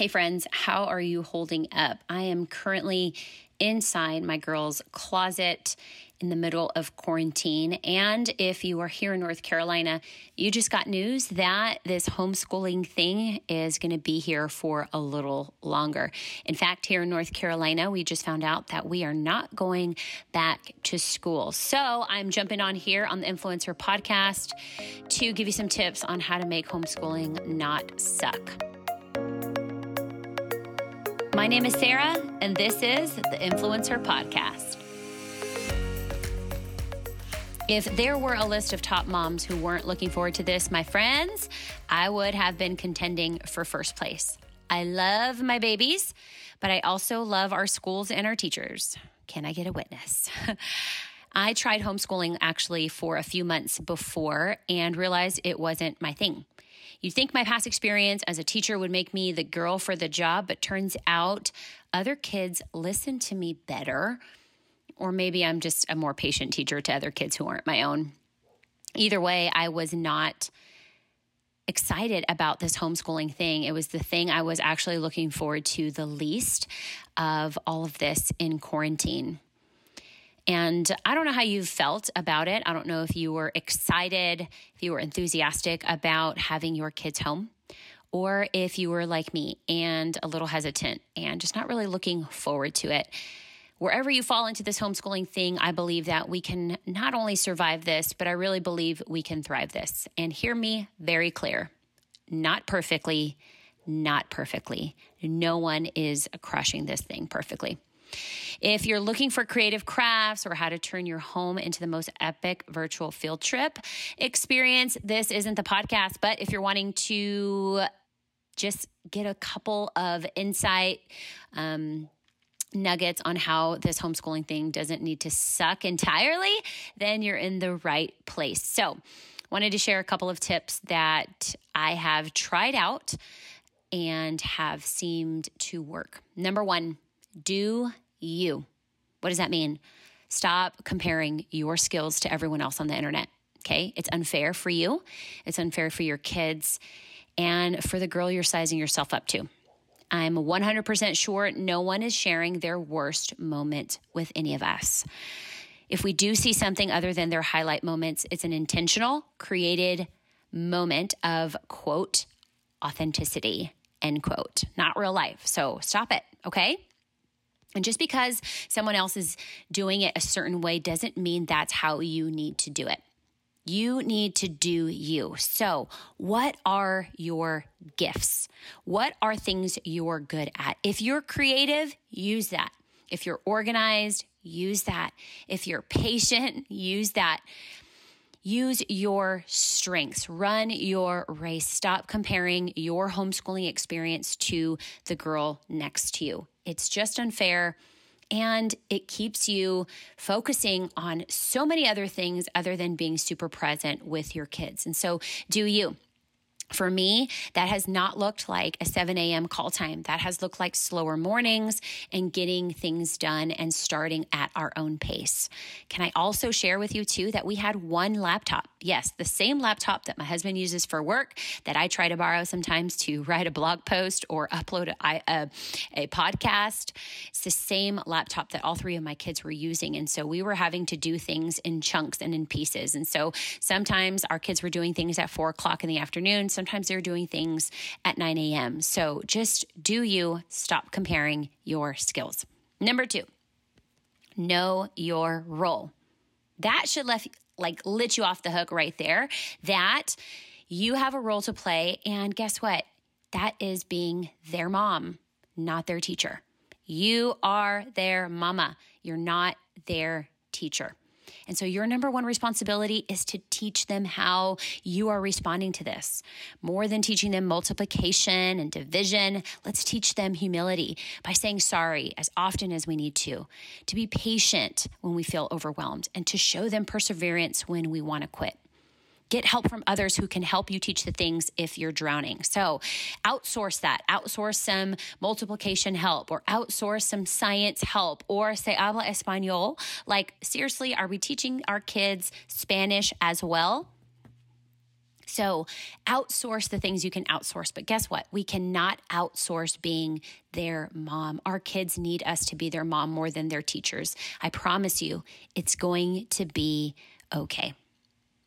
Hey, friends, how are you holding up? I am currently inside my girl's closet in the middle of quarantine. And if you are here in North Carolina, you just got news that this homeschooling thing is going to be here for a little longer. In fact, here in North Carolina, we just found out that we are not going back to school. So I'm jumping on here on the Influence Her podcast to give you some tips on how to make homeschooling not suck. My name is Sarah, and this is the Influence Her Podcast. If there were a list of top moms who weren't looking forward to this, my friends, I would have been contending for first place. I love my babies, but I also love our schools and our teachers. Can I get a witness? I tried homeschooling actually for a few months before and realized it wasn't my thing. You'd think my past experience as a teacher would make me the girl for the job, but turns out other kids listen to me better. Or maybe I'm just a more patient teacher to other kids who aren't my own. Either way, I was not excited about this homeschooling thing. It was the thing I was actually looking forward to the least of all of this in quarantine. And I don't know how you felt about it. I don't know if you were excited, if you were enthusiastic about having your kids home, or if you were like me and a little hesitant and just not really looking forward to it. Wherever you fall into this homeschooling thing, I believe that we can not only survive this, but I really believe we can thrive this. And hear me very clear not perfectly, not perfectly. No one is crushing this thing perfectly. If you're looking for creative crafts or how to turn your home into the most epic virtual field trip experience, this isn't the podcast. But if you're wanting to just get a couple of insight, um, nuggets on how this homeschooling thing doesn't need to suck entirely, then you're in the right place. So, wanted to share a couple of tips that I have tried out and have seemed to work. Number one, do you. What does that mean? Stop comparing your skills to everyone else on the internet. Okay. It's unfair for you, it's unfair for your kids, and for the girl you're sizing yourself up to. I'm 100% sure no one is sharing their worst moment with any of us. If we do see something other than their highlight moments, it's an intentional, created moment of quote, authenticity, end quote, not real life. So stop it, okay? And just because someone else is doing it a certain way doesn't mean that's how you need to do it. You need to do you. So, what are your gifts? What are things you're good at? If you're creative, use that. If you're organized, use that. If you're patient, use that. Use your strengths, run your race. Stop comparing your homeschooling experience to the girl next to you. It's just unfair. And it keeps you focusing on so many other things other than being super present with your kids. And so, do you? For me, that has not looked like a 7 a.m. call time. That has looked like slower mornings and getting things done and starting at our own pace. Can I also share with you, too, that we had one laptop? Yes, the same laptop that my husband uses for work that I try to borrow sometimes to write a blog post or upload a, a, a podcast. It's the same laptop that all three of my kids were using. And so we were having to do things in chunks and in pieces. And so sometimes our kids were doing things at four o'clock in the afternoon. Sometimes they're doing things at 9 a.m. So just do you stop comparing your skills. Number two, know your role. That should left like lit you off the hook right there that you have a role to play. And guess what? That is being their mom, not their teacher. You are their mama. You're not their teacher. And so your number one responsibility is to teach them how you are responding to this. More than teaching them multiplication and division, let's teach them humility by saying sorry as often as we need to, to be patient when we feel overwhelmed, and to show them perseverance when we want to quit. Get help from others who can help you teach the things if you're drowning. So outsource that. Outsource some multiplication help or outsource some science help or say habla español. Like, seriously, are we teaching our kids Spanish as well? So outsource the things you can outsource. But guess what? We cannot outsource being their mom. Our kids need us to be their mom more than their teachers. I promise you, it's going to be okay.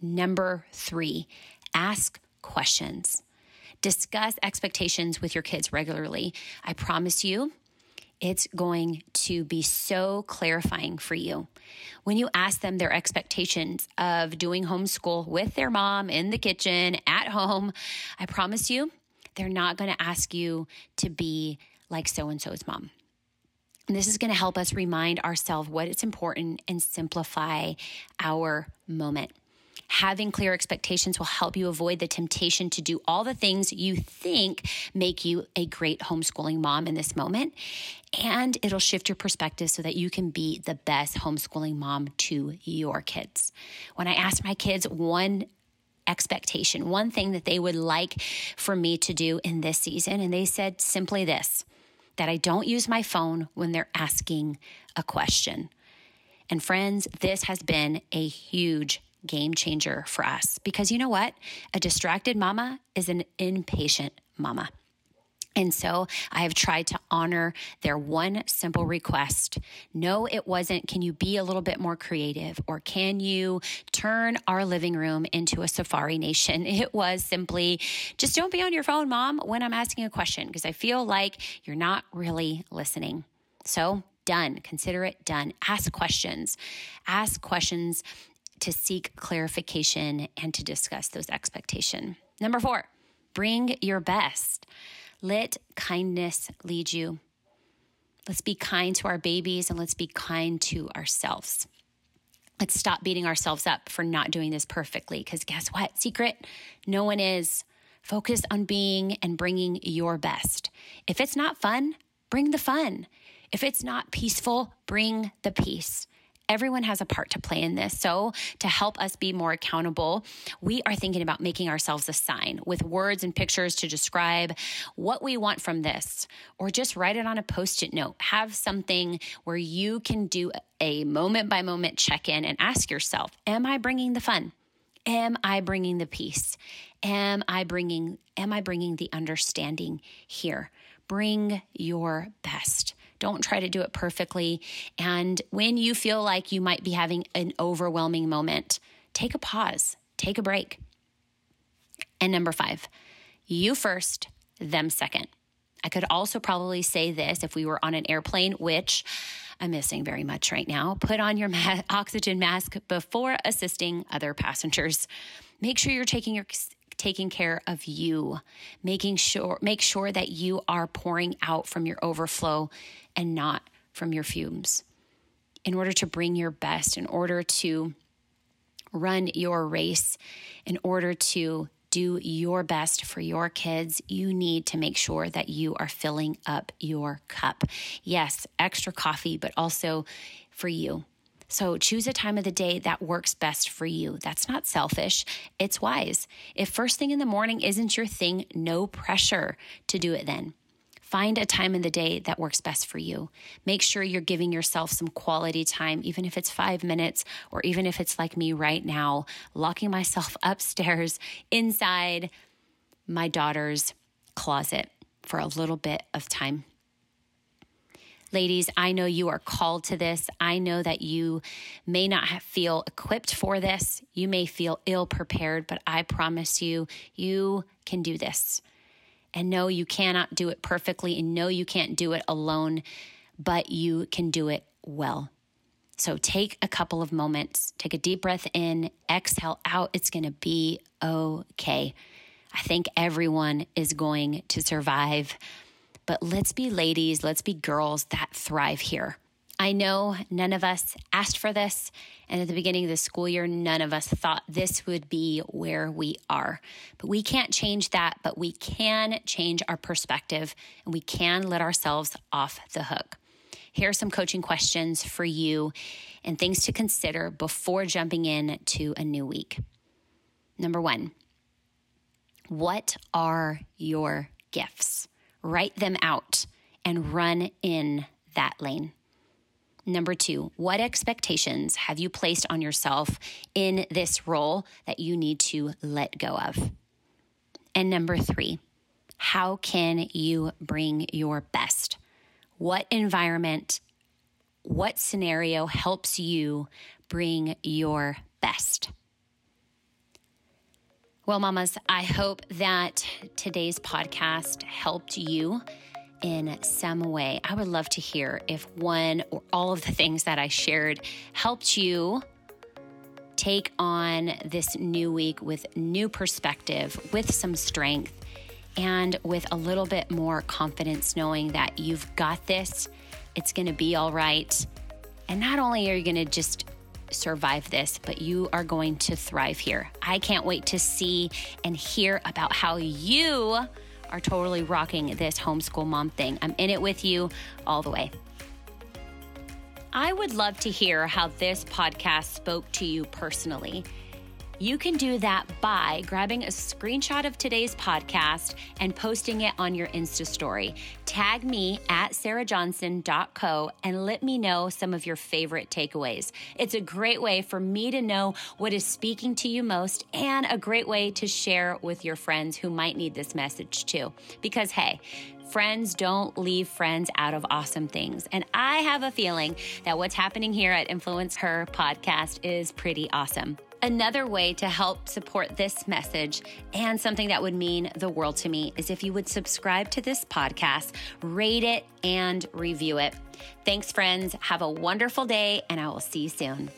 Number three, ask questions. Discuss expectations with your kids regularly. I promise you, it's going to be so clarifying for you. When you ask them their expectations of doing homeschool with their mom in the kitchen, at home, I promise you, they're not going to ask you to be like so and so's mom. And this is going to help us remind ourselves what is important and simplify our moment. Having clear expectations will help you avoid the temptation to do all the things you think make you a great homeschooling mom in this moment. And it'll shift your perspective so that you can be the best homeschooling mom to your kids. When I asked my kids one expectation, one thing that they would like for me to do in this season, and they said simply this that I don't use my phone when they're asking a question. And friends, this has been a huge game changer for us because you know what? A distracted mama is an impatient mama. And so I have tried to honor their one simple request. No, it wasn't, can you be a little bit more creative or can you turn our living room into a safari nation? It was simply just don't be on your phone, mom, when I'm asking a question because I feel like you're not really listening. So, done. Consider it done. Ask questions. Ask questions to seek clarification and to discuss those expectations. Number four, bring your best. Let kindness lead you. Let's be kind to our babies and let's be kind to ourselves. Let's stop beating ourselves up for not doing this perfectly because guess what? Secret, no one is. Focus on being and bringing your best. If it's not fun, bring the fun. If it's not peaceful, bring the peace. Everyone has a part to play in this. So, to help us be more accountable, we are thinking about making ourselves a sign with words and pictures to describe what we want from this, or just write it on a post it note. Have something where you can do a moment by moment check in and ask yourself Am I bringing the fun? Am I bringing the peace? Am I bringing am I bringing the understanding here? Bring your best. Don't try to do it perfectly. And when you feel like you might be having an overwhelming moment, take a pause, take a break. And number five, you first, them second. I could also probably say this if we were on an airplane, which I'm missing very much right now. Put on your ma- oxygen mask before assisting other passengers. Make sure you're taking your taking care of you, making sure make sure that you are pouring out from your overflow and not from your fumes. In order to bring your best, in order to run your race, in order to do your best for your kids, you need to make sure that you are filling up your cup. Yes, extra coffee, but also for you. So choose a time of the day that works best for you. That's not selfish, it's wise. If first thing in the morning isn't your thing, no pressure to do it then. Find a time in the day that works best for you. Make sure you're giving yourself some quality time, even if it's five minutes, or even if it's like me right now, locking myself upstairs inside my daughter's closet for a little bit of time. Ladies, I know you are called to this. I know that you may not feel equipped for this. You may feel ill prepared, but I promise you, you can do this and know you cannot do it perfectly and know you can't do it alone, but you can do it well. So take a couple of moments, take a deep breath in, exhale out. It's going to be okay. I think everyone is going to survive. But let's be ladies, let's be girls that thrive here. I know none of us asked for this. And at the beginning of the school year, none of us thought this would be where we are. But we can't change that, but we can change our perspective and we can let ourselves off the hook. Here are some coaching questions for you and things to consider before jumping in to a new week. Number one, what are your gifts? Write them out and run in that lane. Number two, what expectations have you placed on yourself in this role that you need to let go of? And number three, how can you bring your best? What environment, what scenario helps you bring your best? Well, mamas, I hope that today's podcast helped you in some way. I would love to hear if one or all of the things that I shared helped you take on this new week with new perspective, with some strength, and with a little bit more confidence, knowing that you've got this, it's going to be all right. And not only are you going to just survive this, but you are going to thrive here. I can't wait to see and hear about how you are totally rocking this homeschool mom thing. I'm in it with you all the way. I would love to hear how this podcast spoke to you personally. You can do that by grabbing a screenshot of today's podcast and posting it on your Insta story. Tag me at sarahjohnson.co and let me know some of your favorite takeaways. It's a great way for me to know what is speaking to you most and a great way to share with your friends who might need this message too. Because, hey, Friends don't leave friends out of awesome things. And I have a feeling that what's happening here at Influence Her podcast is pretty awesome. Another way to help support this message and something that would mean the world to me is if you would subscribe to this podcast, rate it, and review it. Thanks, friends. Have a wonderful day, and I will see you soon.